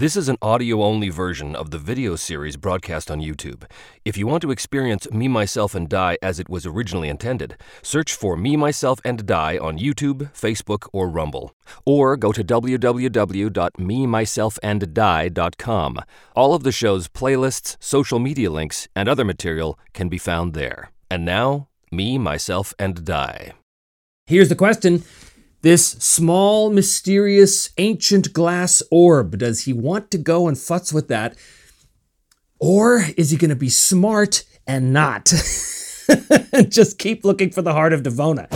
This is an audio only version of the video series broadcast on YouTube. If you want to experience Me, Myself, and Die as it was originally intended, search for Me, Myself, and Die on YouTube, Facebook, or Rumble. Or go to www.memyselfanddie.com. All of the show's playlists, social media links, and other material can be found there. And now, Me, Myself, and Die. Here's the question. This small, mysterious, ancient glass orb, does he want to go and futz with that? Or is he going to be smart and not? Just keep looking for the heart of Devona.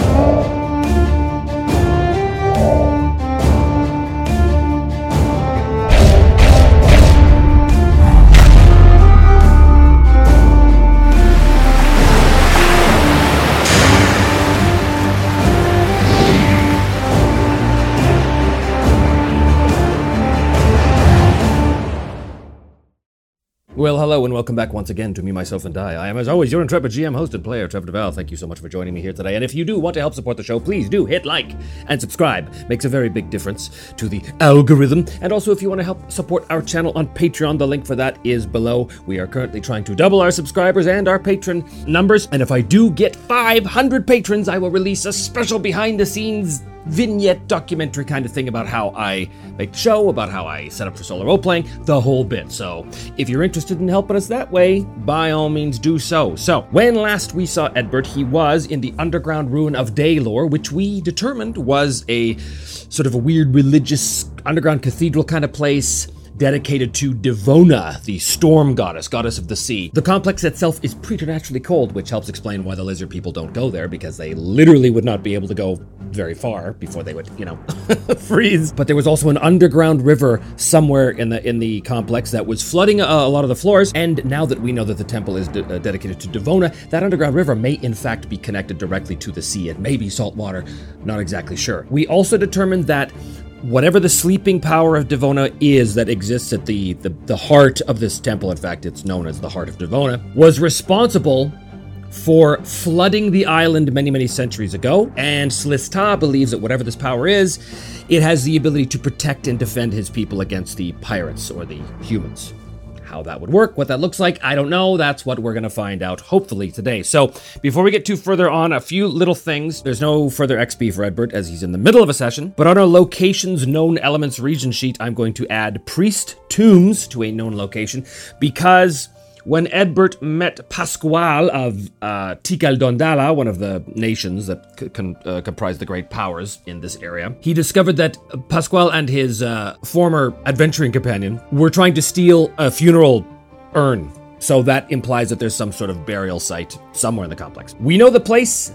Well, hello and welcome back once again to Me, Myself, and Die. I am, as always, your intrepid GM host and player, Trevor Devall. Thank you so much for joining me here today. And if you do want to help support the show, please do hit like and subscribe. Makes a very big difference to the algorithm. And also, if you want to help support our channel on Patreon, the link for that is below. We are currently trying to double our subscribers and our patron numbers. And if I do get 500 patrons, I will release a special behind the scenes vignette documentary kind of thing about how I make the show, about how I set up for solo role playing, the whole bit. So if you're interested in helping us that way, by all means do so. So when last we saw Edbert, he was in the underground ruin of Daylor, which we determined was a sort of a weird religious underground cathedral kind of place dedicated to Devona, the storm goddess, goddess of the sea. The complex itself is preternaturally cold, which helps explain why the lizard people don't go there, because they literally would not be able to go very far before they would, you know, freeze. But there was also an underground river somewhere in the in the complex that was flooding a, a lot of the floors. And now that we know that the temple is de- uh, dedicated to Devona, that underground river may in fact be connected directly to the sea. It may be salt water, not exactly sure. We also determined that whatever the sleeping power of Devona is that exists at the, the, the heart of this temple, in fact, it's known as the Heart of Devona, was responsible for flooding the island many, many centuries ago. And Slista believes that whatever this power is, it has the ability to protect and defend his people against the pirates or the humans. How that would work, what that looks like, I don't know. That's what we're going to find out hopefully today. So, before we get too further on, a few little things. There's no further XP for Edbert as he's in the middle of a session. But on our locations known elements region sheet, I'm going to add priest tombs to a known location because when Edbert met Pasquale of uh, Tikal Dondala, one of the nations that c- con- uh, comprise the great powers in this area, he discovered that Pasquale and his uh, former adventuring companion were trying to steal a funeral urn. So that implies that there's some sort of burial site somewhere in the complex. We know the place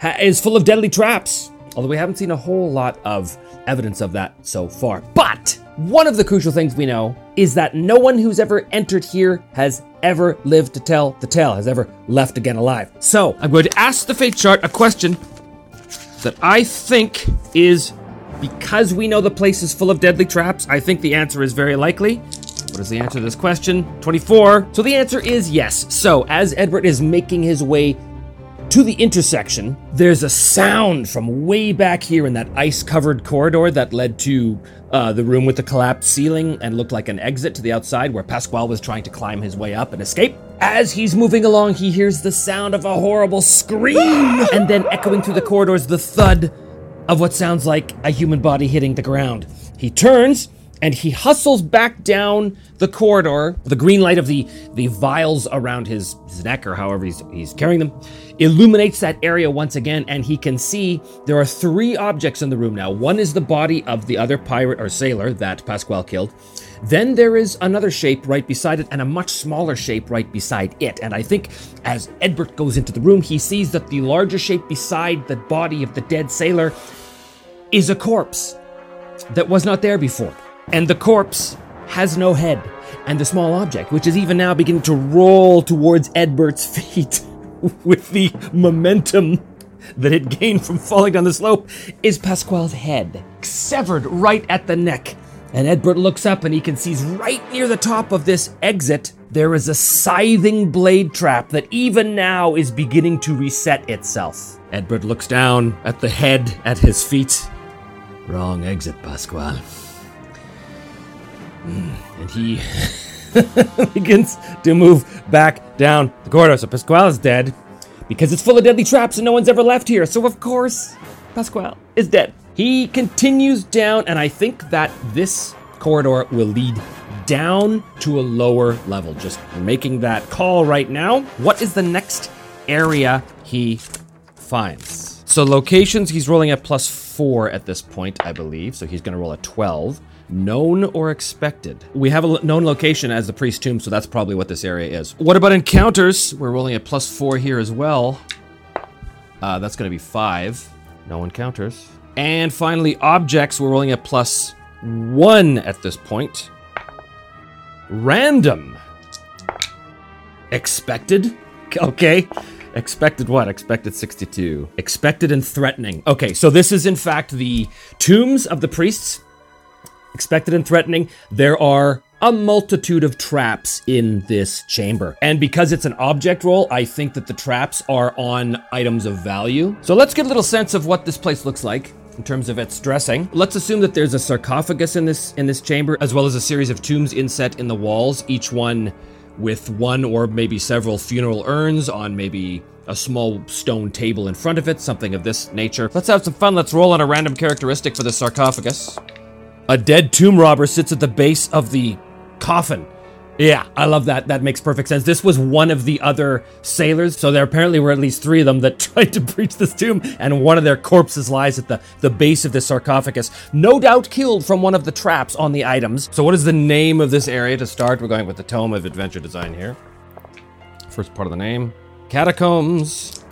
ha- is full of deadly traps, although we haven't seen a whole lot of evidence of that so far. But one of the crucial things we know is that no one who's ever entered here has ever lived to tell the tale, has ever left again alive. So I'm going to ask the fate chart a question that I think is because we know the place is full of deadly traps, I think the answer is very likely. What is the answer to this question? 24. So the answer is yes. So as Edbert is making his way to the intersection, there's a sound from way back here in that ice covered corridor that led to uh, the room with the collapsed ceiling and looked like an exit to the outside where Pasquale was trying to climb his way up and escape. As he's moving along, he hears the sound of a horrible scream, and then echoing through the corridors, the thud of what sounds like a human body hitting the ground. He turns and he hustles back down the corridor. The green light of the, the vials around his, his neck, or however he's, he's carrying them, illuminates that area once again, and he can see there are three objects in the room now. One is the body of the other pirate or sailor that Pasquale killed. Then there is another shape right beside it, and a much smaller shape right beside it. And I think as Edbert goes into the room, he sees that the larger shape beside the body of the dead sailor is a corpse that was not there before. And the corpse has no head. And the small object, which is even now beginning to roll towards Edbert's feet with the momentum that it gained from falling down the slope, is Pasquale's head, severed right at the neck. And Edbert looks up and he can see right near the top of this exit, there is a scything blade trap that even now is beginning to reset itself. Edbert looks down at the head at his feet. Wrong exit, Pasquale. And he begins to move back down the corridor. So Pasquale is dead because it's full of deadly traps and no one's ever left here. So, of course, Pasquale is dead. He continues down, and I think that this corridor will lead down to a lower level. Just making that call right now. What is the next area he finds? So, locations, he's rolling at plus four at this point, I believe. So, he's going to roll a 12. Known or expected? We have a known location as the priest tomb, so that's probably what this area is. What about encounters? We're rolling a plus four here as well. Uh, that's going to be five. No encounters. And finally, objects. We're rolling a plus one at this point. Random. Expected? Okay. Expected what? Expected 62. Expected and threatening. Okay, so this is in fact the tombs of the priests. Expected and threatening. There are a multitude of traps in this chamber. And because it's an object roll, I think that the traps are on items of value. So let's get a little sense of what this place looks like in terms of its dressing. Let's assume that there's a sarcophagus in this in this chamber as well as a series of tombs inset in the walls, each one with one or maybe several funeral urns on maybe a small stone table in front of it, something of this nature. Let's have some fun. Let's roll on a random characteristic for the sarcophagus. A dead tomb robber sits at the base of the coffin. Yeah, I love that. That makes perfect sense. This was one of the other sailors, so there apparently were at least three of them that tried to breach this tomb, and one of their corpses lies at the, the base of this sarcophagus, no doubt killed from one of the traps on the items. So, what is the name of this area to start? We're going with the Tome of Adventure Design here. First part of the name Catacombs.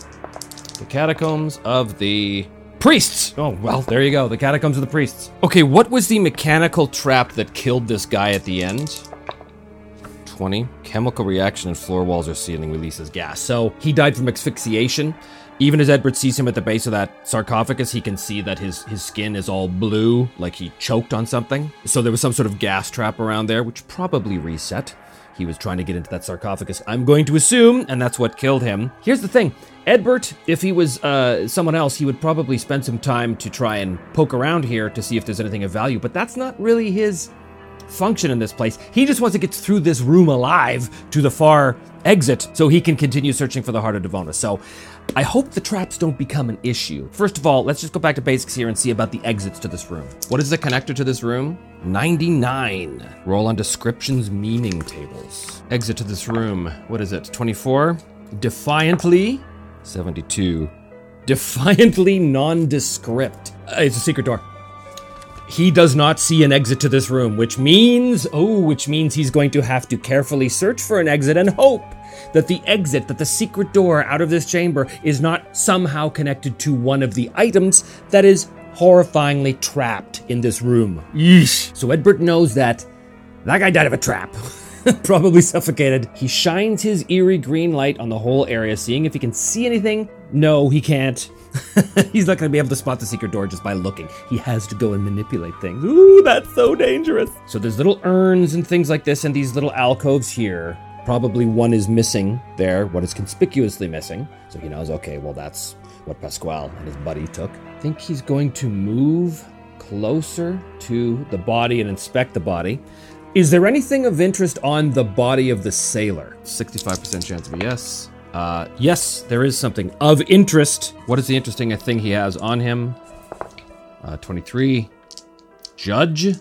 The Catacombs of the Priests! Oh, well, there you go. The Catacombs of the Priests. Okay, what was the mechanical trap that killed this guy at the end? 20. Chemical reaction in floor walls or ceiling releases gas. So he died from asphyxiation. Even as Edbert sees him at the base of that sarcophagus, he can see that his, his skin is all blue, like he choked on something. So there was some sort of gas trap around there, which probably reset. He was trying to get into that sarcophagus, I'm going to assume, and that's what killed him. Here's the thing Edbert, if he was uh, someone else, he would probably spend some time to try and poke around here to see if there's anything of value, but that's not really his function in this place. He just wants to get through this room alive to the far exit so he can continue searching for the heart of Devona. So I hope the traps don't become an issue. First of all, let's just go back to basics here and see about the exits to this room. What is the connector to this room? 99. Roll on descriptions meaning tables. Exit to this room. What is it? 24. Defiantly. 72. Defiantly nondescript. Uh, it's a secret door he does not see an exit to this room, which means, oh, which means he's going to have to carefully search for an exit and hope that the exit, that the secret door out of this chamber is not somehow connected to one of the items that is horrifyingly trapped in this room. Yeesh. So Edbert knows that that guy died of a trap. Probably suffocated. He shines his eerie green light on the whole area, seeing if he can see anything. No, he can't. He's not going to be able to spot the secret door just by looking. He has to go and manipulate things. Ooh, that's so dangerous. So there's little urns and things like this, and these little alcoves here. Probably one is missing there, what is conspicuously missing. So he knows, okay, well, that's what Pasquale and his buddy took. I think he's going to move closer to the body and inspect the body. Is there anything of interest on the body of the sailor? 65% chance of a yes. Uh, yes, there is something of interest. What is the interesting thing he has on him? Uh, 23. Judge.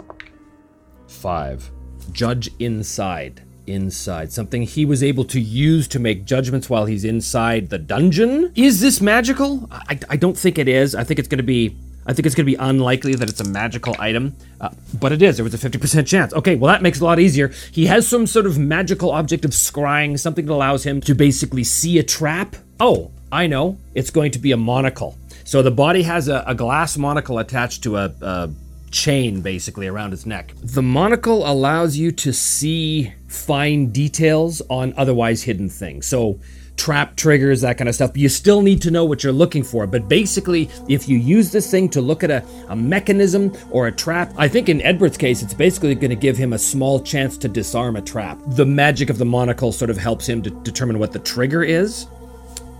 5. Judge inside. Inside. Something he was able to use to make judgments while he's inside the dungeon? Is this magical? I, I don't think it is. I think it's going to be I think it's going to be unlikely that it's a magical item, uh, but it is. There was a 50% chance. Okay, well, that makes it a lot easier. He has some sort of magical object of scrying, something that allows him to basically see a trap. Oh, I know. It's going to be a monocle. So the body has a, a glass monocle attached to a, a chain basically around its neck. The monocle allows you to see fine details on otherwise hidden things. So trap triggers, that kind of stuff. But you still need to know what you're looking for. But basically, if you use this thing to look at a, a mechanism or a trap, I think in Edbert's case, it's basically going to give him a small chance to disarm a trap. The magic of the monocle sort of helps him to determine what the trigger is.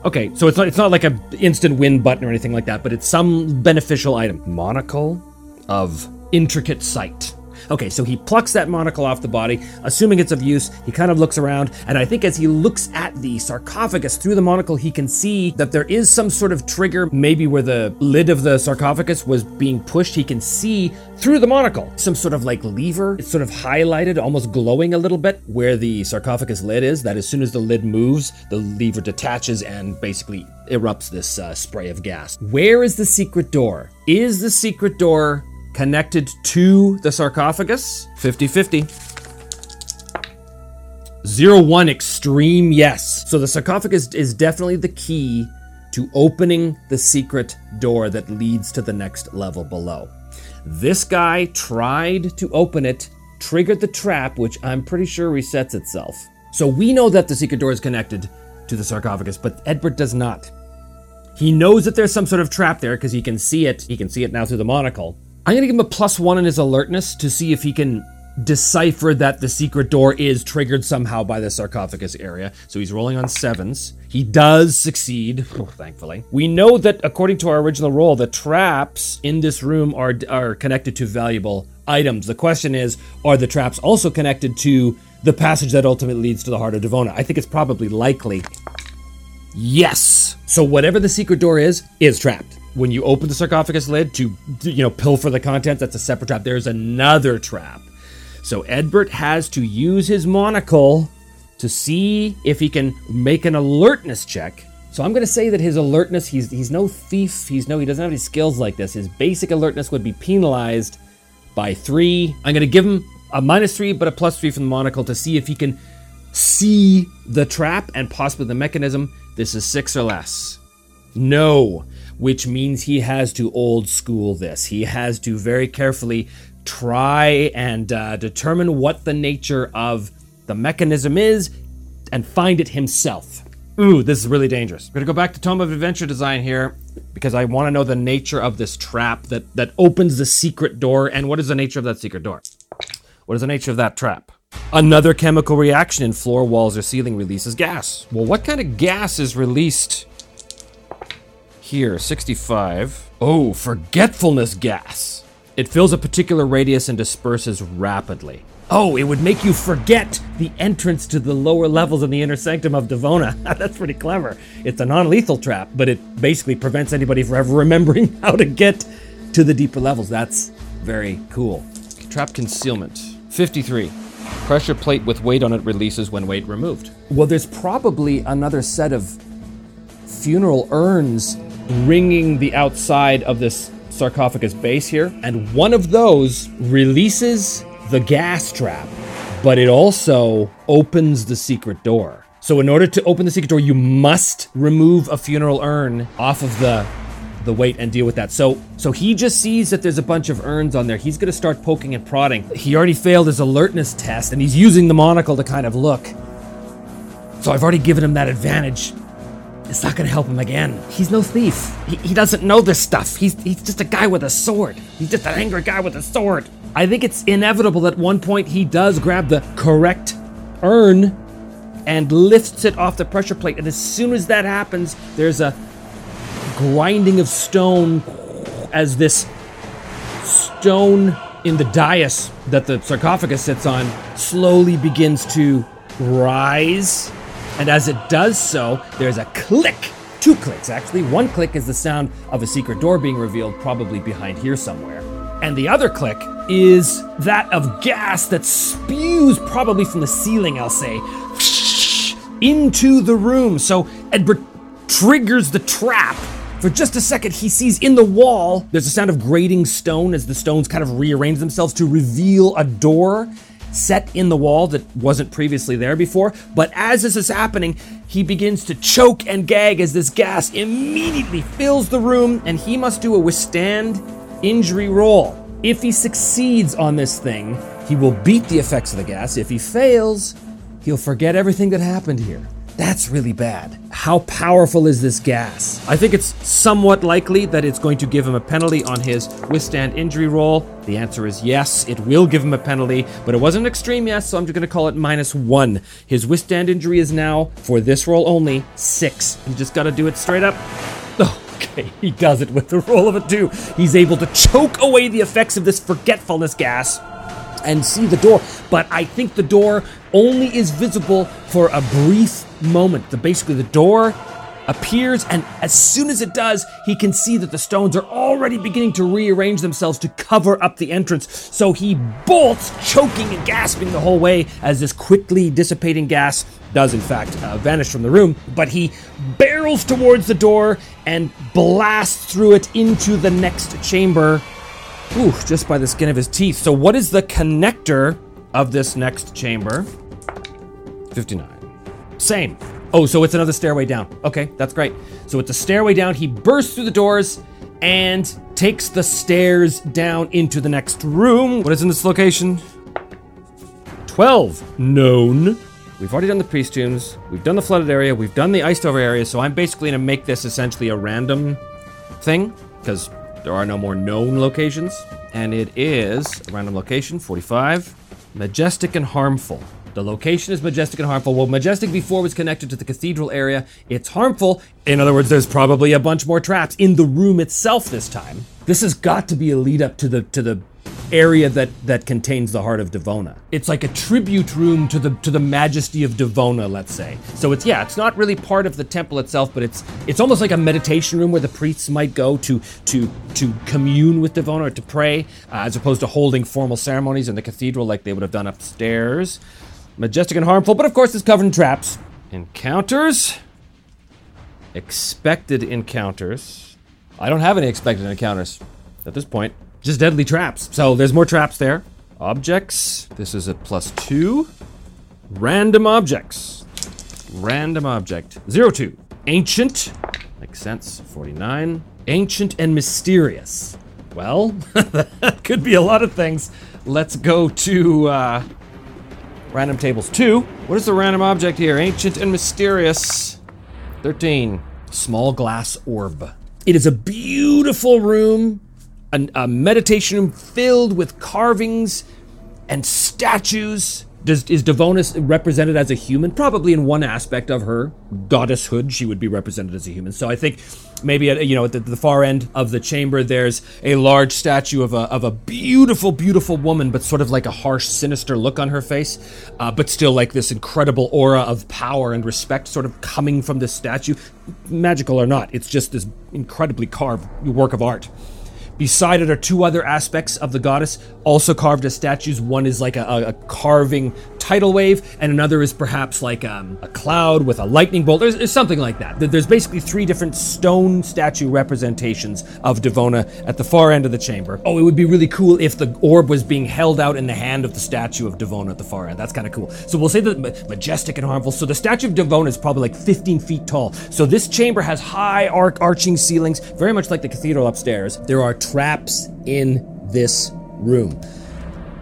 Okay, so it's not it's not like a instant win button or anything like that, but it's some beneficial item. Monocle of intricate sight. Okay, so he plucks that monocle off the body, assuming it's of use. He kind of looks around, and I think as he looks at the sarcophagus through the monocle, he can see that there is some sort of trigger, maybe where the lid of the sarcophagus was being pushed. He can see through the monocle some sort of like lever. It's sort of highlighted, almost glowing a little bit where the sarcophagus lid is. That as soon as the lid moves, the lever detaches and basically erupts this uh, spray of gas. Where is the secret door? Is the secret door connected to the sarcophagus? 50 50. Zero one extreme yes. So the sarcophagus is definitely the key to opening the secret door that leads to the next level below. This guy tried to open it, triggered the trap, which I'm pretty sure resets itself. So we know that the secret door is connected to the sarcophagus, but Edbert does not. He knows that there's some sort of trap there because he can see it. He can see it now through the monocle. I'm going to give him a plus one in his alertness to see if he can decipher that the secret door is triggered somehow by the sarcophagus area. So he's rolling on sevens. He does succeed, thankfully. We know that according to our original roll, the traps in this room are are connected to valuable items. The question is, are the traps also connected to the passage that ultimately leads to the heart of Devona? I think it's probably likely. Yes. So whatever the secret door is, is trapped. When you open the sarcophagus lid to, you know, pilfer the contents, that's a separate trap. There's another trap. So Edbert has to use his monocle to see if he can make an alertness check. So I'm going to say that his alertness, he's he's no thief. He's no he doesn't have any skills like this. His basic alertness would be penalized by 3. I'm going to give him a minus 3 but a plus 3 from the monocle to see if he can see the trap and possibly the mechanism. This is 6 or less. No, which means he has to old school this. He has to very carefully try and uh, determine what the nature of the mechanism is and find it himself. Ooh, this is really dangerous. We're gonna go back to Tome of Adventure Design here because I want to know the nature of this trap that that opens the secret door. And what is the nature of that secret door? What is the nature of that trap? Another chemical reaction in floor, walls, or ceiling releases gas. Well, what kind of gas is released here? 65. Oh, forgetfulness gas. It fills a particular radius and disperses rapidly. Oh, it would make you forget the entrance to the lower levels in the inner sanctum of Devona. That's pretty clever. It's a non lethal trap, but it basically prevents anybody from ever remembering how to get to the deeper levels. That's very cool. Trap concealment 53. Pressure plate with weight on it releases when weight removed. Well, there's probably another set of funeral urns ringing the outside of this sarcophagus base here, and one of those releases the gas trap, but it also opens the secret door. So in order to open the secret door, you must remove a funeral urn off of the the weight and deal with that. So so he just sees that there's a bunch of urns on there. He's to start poking and prodding. He already failed his alertness test and he's using the monocle to kind of look. So I've already given him that advantage. It's not to help him again. He's no thief. He, he doesn't know this stuff. He's he's just a guy with a sword. He's just an angry guy with a sword. I think it's inevitable that at one point he does grab the correct urn and lifts it off the pressure plate. And as soon as that happens, there's a grinding of stone as this stone in the dais that the sarcophagus sits on slowly begins to rise. And as it does so, there's a click. Two clicks, actually. One click is the sound of a secret door being revealed, probably behind here somewhere. And the other click is that of gas that spews, probably from the ceiling, I'll say, into the room. So Edbert triggers the trap. For just a second, he sees in the wall, there's a sound of grating stone as the stones kind of rearrange themselves to reveal a door set in the wall that wasn't previously there before. But as this is happening, he begins to choke and gag as this gas immediately fills the room, and he must do a withstand injury roll. If he succeeds on this thing, he will beat the effects of the gas. If he fails, he'll forget everything that happened here. That's really bad. How powerful is this gas? I think it's somewhat likely that it's going to give him a penalty on his withstand injury roll. The answer is yes, it will give him a penalty, but it wasn't extreme yes, so I'm just going to call it minus one. His withstand injury is now, for this roll only, six. You just got to do it straight up. Okay, he does it with the roll of a two. He's able to choke away the effects of this forgetfulness gas and see the door, but I think the door only is visible for a brief moment. The, basically, the door appears, and as soon as it does, he can see that the stones are already beginning to rearrange themselves to cover up the entrance. So he bolts, choking and gasping the whole way as this quickly dissipating gas does, in fact, uh, vanish from the room. But he barrels towards the door and blasts through it into the next chamber. Ooh, just by the skin of his teeth. So, what is the connector of this next chamber? 59. Same. Oh, so it's another stairway down. Okay, that's great. So it's a stairway down. He bursts through the doors and takes the stairs down into the next room. What is in this location? 12. Known. We've already done the priest tombs. We've done the flooded area. We've done the iced over area. So I'm basically going to make this essentially a random thing because there are no more known locations. And it is a random location 45. Majestic and harmful. The location is majestic and harmful. Well, majestic before was connected to the cathedral area. It's harmful. In other words, there's probably a bunch more traps in the room itself this time. This has got to be a lead up to the to the area that that contains the heart of Devona. It's like a tribute room to the to the majesty of Devona, let's say. So it's yeah, it's not really part of the temple itself, but it's it's almost like a meditation room where the priests might go to to to commune with Devona or to pray, uh, as opposed to holding formal ceremonies in the cathedral like they would have done upstairs. Majestic and harmful, but of course it's covered in traps. Encounters. Expected encounters. I don't have any expected encounters at this point. Just deadly traps. So there's more traps there. Objects. This is a plus two. Random objects. Random object. Zero two. Ancient. Makes sense. 49. Ancient and mysterious. Well, that could be a lot of things. Let's go to uh, Random tables two. What is the random object here? Ancient and mysterious. 13. Small glass orb. It is a beautiful room, a, a meditation room filled with carvings and statues. Does, is Devona represented as a human? Probably in one aspect of her goddesshood, she would be represented as a human. So I think maybe at you know at the, the, far end of the chamber there's a large statue of a, of a beautiful beautiful woman but sort of like a harsh sinister look on her face uh, but still like this incredible aura of power and respect sort of coming from this statue magical or not it's just this incredibly carved work of art Beside it are two other aspects of the goddess, also carved as statues. One is like a, a carving tidal wave, and another is perhaps like um, a cloud with a lightning bolt. There's, there's, something like that. There's basically three different stone statue representations of Devona at the far end of the chamber. Oh, it would be really cool if the orb was being held out in the hand of the statue of Devona at the far end. That's kind of cool. So we'll say that majestic and harmful. So the statue of Devona is probably like 15 feet tall. So this chamber has high arc arching ceilings, very much like the cathedral upstairs. There are traps in this room.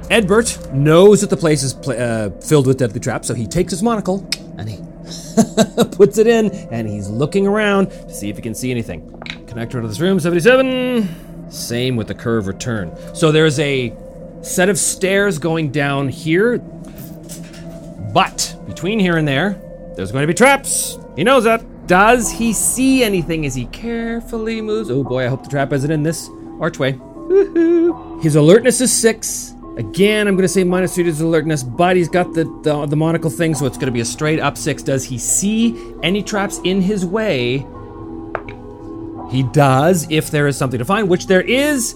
Edbert knows that the place is pl- uh, filled with deadly traps, so he takes his monocle and he puts it in and he's looking around to see if he can see anything. Connector to this room, 77. Same with the curve return. So there's a set of stairs going down here, but between here and there, there's going to be traps. He knows that. Does he see anything as he carefully moves? Oh boy, I hope the trap isn't in this archway. His alertness is six. Again, I'm going to say minus two to his alertness, but he's got the, the, the monocle thing, so it's going to be a straight up six. Does he see any traps in his way? He does, if there is something to find, which there is.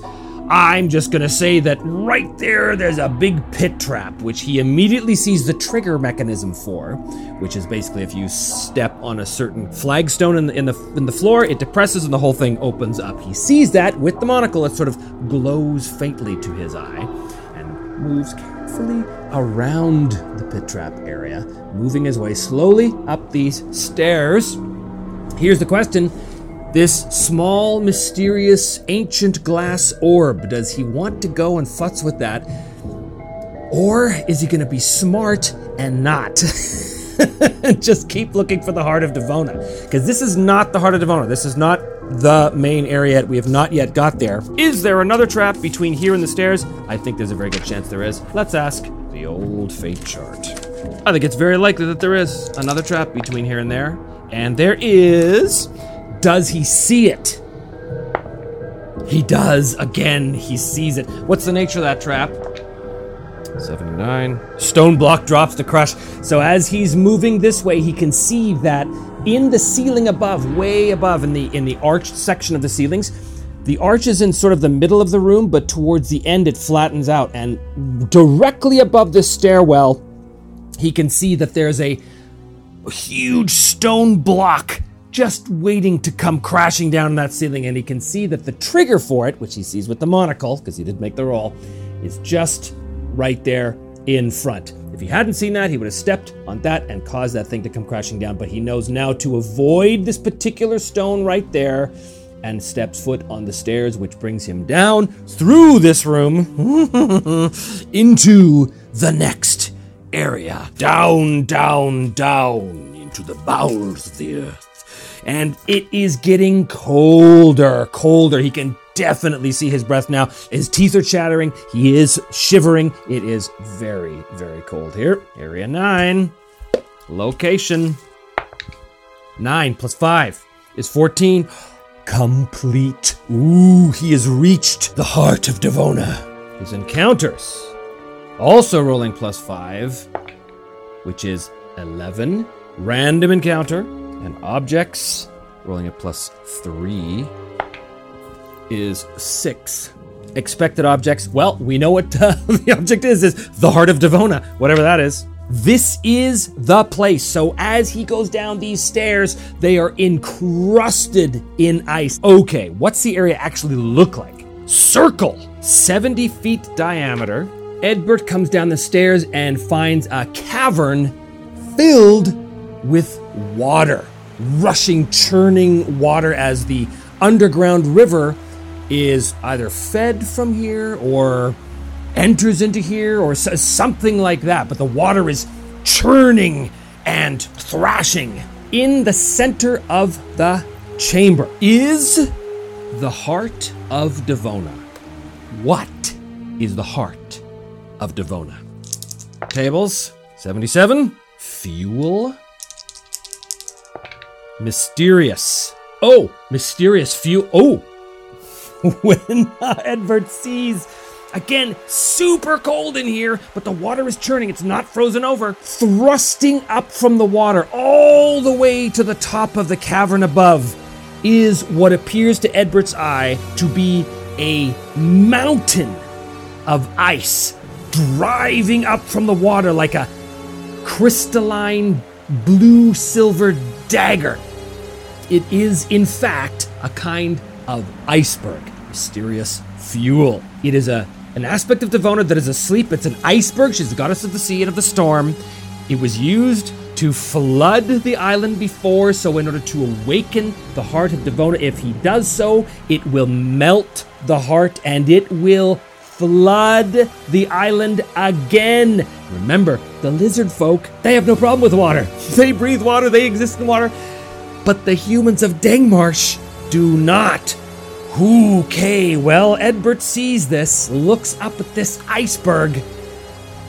I'm just gonna say that right there, there's a big pit trap, which he immediately sees the trigger mechanism for, which is basically if you step on a certain flagstone in the, in the in the floor, it depresses and the whole thing opens up. He sees that with the monocle; it sort of glows faintly to his eye, and moves carefully around the pit trap area, moving his way slowly up these stairs. Here's the question this small, mysterious, ancient glass orb, does he want to go and futz with that? Or is he going to be smart and not? Just keep looking for the heart of Devona. Because this is not the heart of Devona. This is not the main area. We have not yet got there. Is there another trap between here and the stairs? I think there's a very good chance there is. Let's ask the old fate chart. I think it's very likely that there is another trap between here and there. And there is. Does he see it? He does. Again, he sees it. What's the nature of that trap? 79. Stone block drops to crush. So as he's moving this way, he can see that in the ceiling above, way above in the in the arched section of the ceilings, the arch is in sort of the middle of the room, but towards the end it flattens out and directly above the stairwell, he can see that there's a huge stone block just waiting to come crashing down that ceiling and he can see that the trigger for it, which he sees with the monocle because he did make the roll, is just right there in front. If he hadn't seen that, he would have stepped on that and caused that thing to come crashing down. But he knows now to avoid this particular stone right there and steps foot on the stairs, which brings him down through this room into the next area. Down, down, down into the bowels of the earth. And it is getting colder, colder. He can definitely see his breath now. His teeth are chattering. He is shivering. It is very, very cold here. Area 9. Location. 9 plus 5 is 14. Complete. Ooh, he has reached the heart of Devona. His encounters. Also rolling plus 5, which is 11. Random encounter. And objects. Rolling a plus 3 is six. Expected objects. Well, we know what uh, the object is. Is the heart of Devona, whatever that is. This is the place. So as he goes down these stairs, they are encrusted in ice. Okay, what's the area actually look like? Circle, 70 feet diameter. Edbert comes down the stairs and finds a cavern filled with water, rushing, churning water as the underground river is either fed from here or enters into here or says something like that. But the water is churning and thrashing. In the center of the chamber is the heart of Devona. What is the heart of Devona? Tables 77. Fuel. Mysterious. Oh, mysterious fuel. Oh, when uh, Edbert sees Again, super cold in here, but the water is churning. It's not frozen over. Thrusting up from the water all the way to the top of the cavern above is what appears to Edbert's eye to be a mountain of ice driving up from the water like a crystalline blue silver dagger. It is, in fact, a kind of iceberg mysterious fuel. It is a an aspect of Devona that is asleep. It's an iceberg. She's the goddess of the sea and of the storm. It was used to flood the island before, so in order to awaken the heart of Devona, if he does so, it will melt the heart and it will flood the island again. Remember, the lizard folk, they have no problem with water. They breathe water, they exist in water. But the humans of Dangmarsh do not. Okay, well, Edbert sees this, looks up at this iceberg.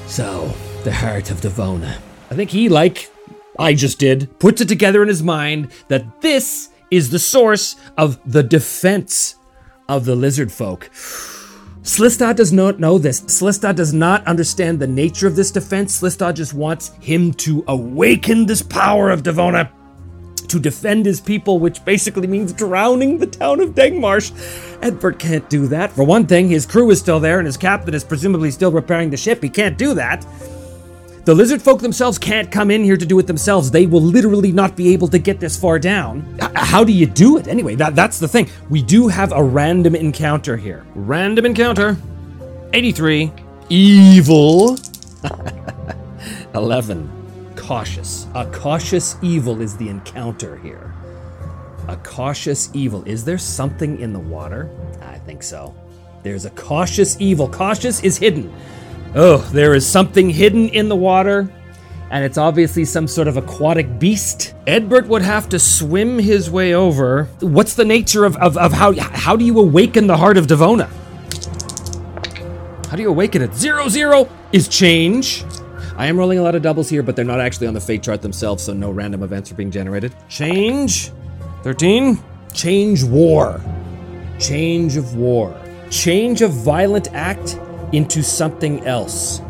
So, the heart of Devona. I think he, like I just did, puts it together in his mind that this is the source of the defense of the lizard folk. Slistad does not know this. Slistad does not understand the nature of this defense. Slistad just wants him to awaken this power of Devona to defend his people, which basically means drowning the town of Dengmarsh. Edbert can't do that. For one thing, his crew is still there and his captain is presumably still repairing the ship. He can't do that. The lizard folk themselves can't come in here to do it themselves. They will literally not be able to get this far down. How do you do it? Anyway, that, that's the thing. We do have a random encounter here. Random encounter 83. Evil. 11 cautious. A cautious evil is the encounter here. A cautious evil. Is there something in the water? I think so. There's a cautious evil. Cautious is hidden. Oh, there is something hidden in the water, and it's obviously some sort of aquatic beast. Edbert would have to swim his way over. What's the nature of, of, of how how do you awaken the heart of Devona? How do you awaken it? Zero zero is change. I am rolling a lot of doubles here, but they're not actually on the fate chart themselves, so no random events are being generated. Change. 13. Change war. Change of war. Change a violent act into something else.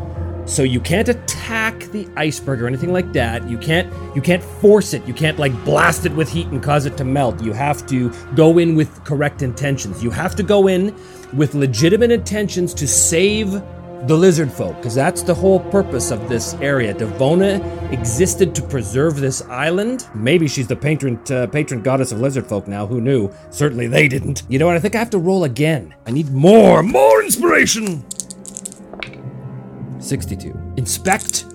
So you can't attack the iceberg or anything like that. You can't you can't force it. You can't like blast it with heat and cause it to melt. You have to go in with correct intentions. You have to go in with legitimate intentions to save the lizard folk, because that's the whole purpose of this area. Devona existed to preserve this island. Maybe she's the patron uh, patron goddess of lizard folk now. Who knew? Certainly they didn't. You know what? I think I have to roll again. I need more, more inspiration. 62. Inspect.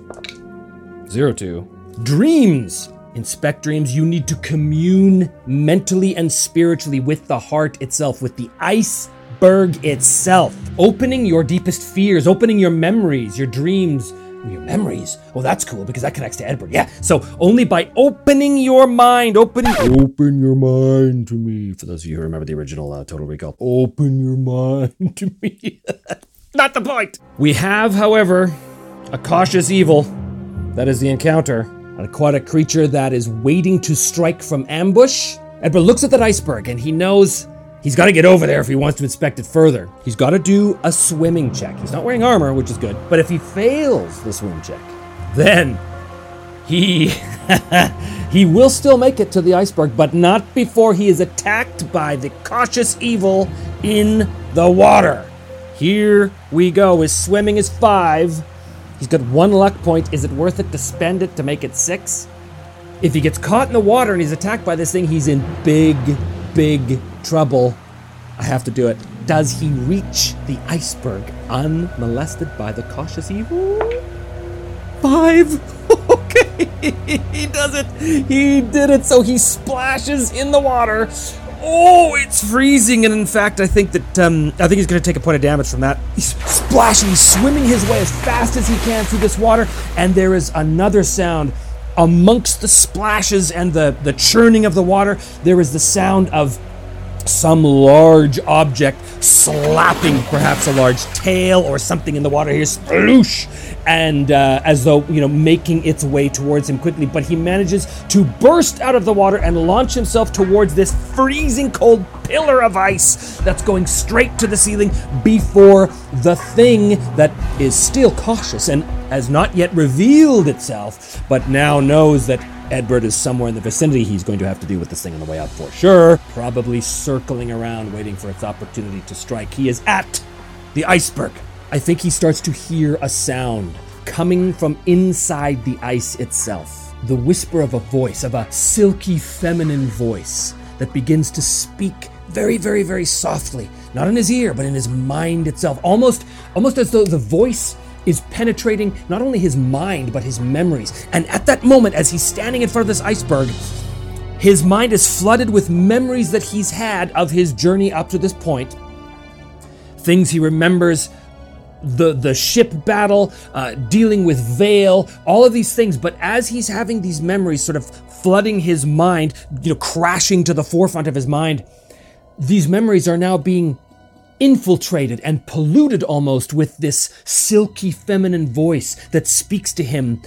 02. Dreams. Inspect dreams. You need to commune mentally and spiritually with the heart itself, with the iceberg itself. Opening your deepest fears, opening your memories, your dreams, your memories. Oh, that's cool because that connects to Edbert. Yeah. So only by opening your mind, opening, open your mind to me. For those of you who remember the original uh, Total Recall, open your mind to me. Not the point. We have, however, a cautious evil. That is the encounter. An aquatic creature that is waiting to strike from ambush. Edbert looks at that iceberg and he knows he's got to get over there if he wants to inspect it further. He's got to do a swimming check. He's not wearing armor, which is good. But if he fails the swim check, then he he will still make it to the iceberg, but not before he is attacked by the cautious evil in the water. Here we go. His swimming is five. He's got one luck point. Is it worth it to spend it to make it six? If he gets caught in the water and he's attacked by this thing, he's in big, big trouble. I have to do it. Does he reach the iceberg unmolested by the cautious evil? Five. okay, he does it. He did it. So he splashes in the water. Oh, it's freezing, and in fact, I think that um, I think he's going to take a point of damage from that. He's splashing, he's swimming his way as fast as he can through this water, and there is another sound amongst the splashes and the the churning of the water. There is the sound of some large object slapping perhaps a large tail or something in the water. Here sploosh! And uh, as though you know making its way towards him quickly. But he manages to burst out of the water and launch himself towards this freezing cold pillar of ice that's going straight to the ceiling before the thing that is still cautious and has not yet revealed itself but now knows that Edbert is somewhere in the vicinity. He's going to have to deal with this thing on the way out for sure. Probably circling around, waiting for its opportunity to strike. He is at the iceberg. I think he starts to hear a sound coming from inside the ice itself. The whisper of a voice, of a silky feminine voice that begins to speak very, very, very softly. Not in his ear, but in his mind itself. Almost, almost as though the voice is penetrating not only his mind, but his memories. And at that moment, as he's standing in front of this iceberg, his mind is flooded with memories that he's had of his journey up to this point. Things he remembers the the ship battle, uh, dealing with Vale, all of these things. But as he's having these memories sort of flooding his mind, you know, crashing to the forefront of his mind, these memories are now being infiltrated and polluted almost with this silky feminine voice that speaks to him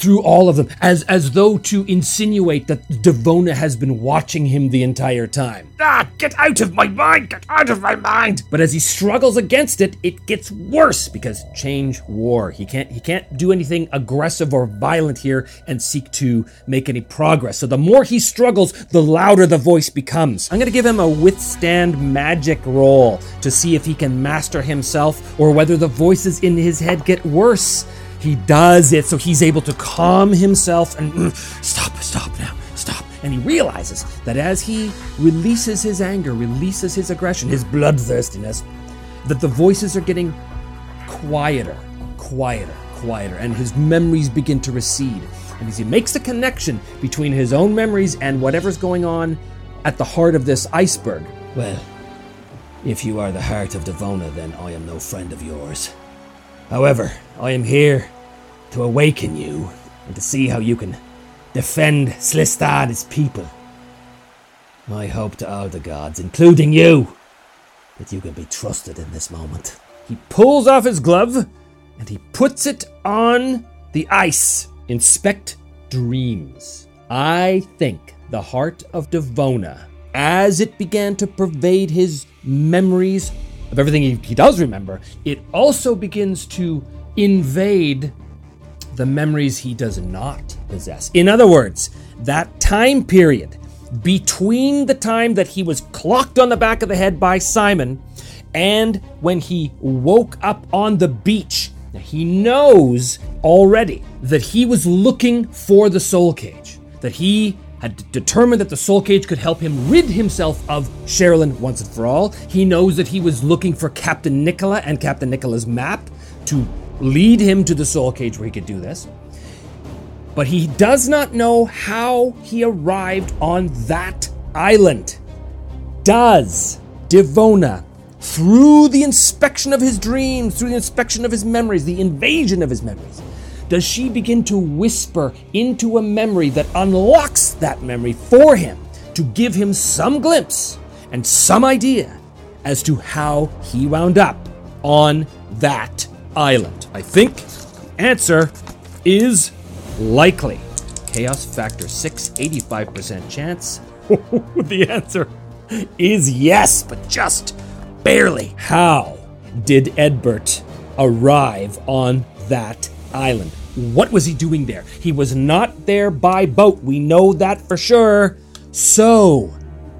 through all of them, as as though to insinuate that Devona has been watching him the entire time. Ah, get out of my mind! Get out of my mind! But as he struggles against it, it gets worse because change war. He can't he can't do anything aggressive or violent here and seek to make any progress. So the more he struggles, the louder the voice becomes. I'm gonna give him a withstand magic roll to see if he can master himself or whether the voices in his head get worse. He does it so he's able to calm himself and mm, stop, stop now, stop. And he realizes that as he releases his anger, releases his aggression, his bloodthirstiness, that the voices are getting quieter, quieter, quieter, and his memories begin to recede. And as he makes the connection between his own memories and whatever's going on at the heart of this iceberg, well, if you are the heart of Devona, then I am no friend of yours. However, I am here to awaken you and to see how you can defend Slistad's people. My hope to all the gods, including you, that you can be trusted in this moment. He pulls off his glove and he puts it on the ice. Inspect dreams. I think the heart of Devona, as it began to pervade his memories of everything he, he does remember, it also begins to invade the memories he does not possess. In other words, that time period between the time that he was clocked on the back of the head by Simon and when he woke up on the beach, he knows already that he was looking for the soul cage, that he had determined that the soul cage could help him rid himself of Sherilyn once and for all. He knows that he was looking for Captain Nicola and Captain Nicola's map to lead him to the soul cage where he could do this. But he does not know how he arrived on that island. Does Devona, through the inspection of his dreams, through the inspection of his memories, the invasion of his memories, does she begin to whisper into a memory that unlocks that memory for him to give him some glimpse and some idea as to how he wound up on that island? I think the answer is likely. Chaos factor 6, 85% chance. the answer is yes, but just barely. How did Edbert arrive on that island? What was he doing there? He was not there by boat. We know that for sure. So,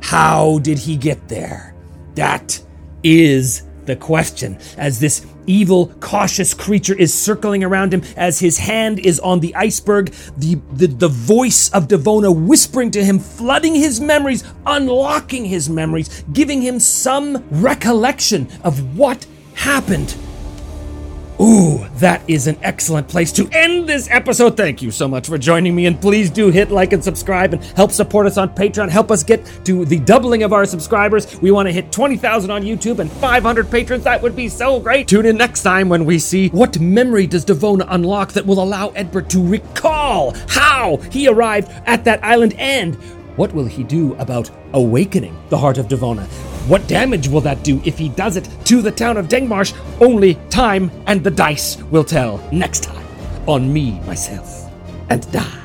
how did he get there? That is the question. As this evil, cautious creature is circling around him, as his hand is on the iceberg, the, the, the voice of Devona whispering to him, flooding his memories, unlocking his memories, giving him some recollection of what happened Ooh, that is an excellent place to end this episode. Thank you so much for joining me, and please do hit like and subscribe and help support us on Patreon. Help us get to the doubling of our subscribers. We want to hit 20,000 on YouTube and 500 patrons. That would be so great. Tune in next time when we see what memory does Devona unlock that will allow Edbert to recall how he arrived at that island and what will he do about awakening the heart of Devona? What damage will that do if he does it to the town of Dengmarsh? Only time and the dice will tell next time on me, myself, and die.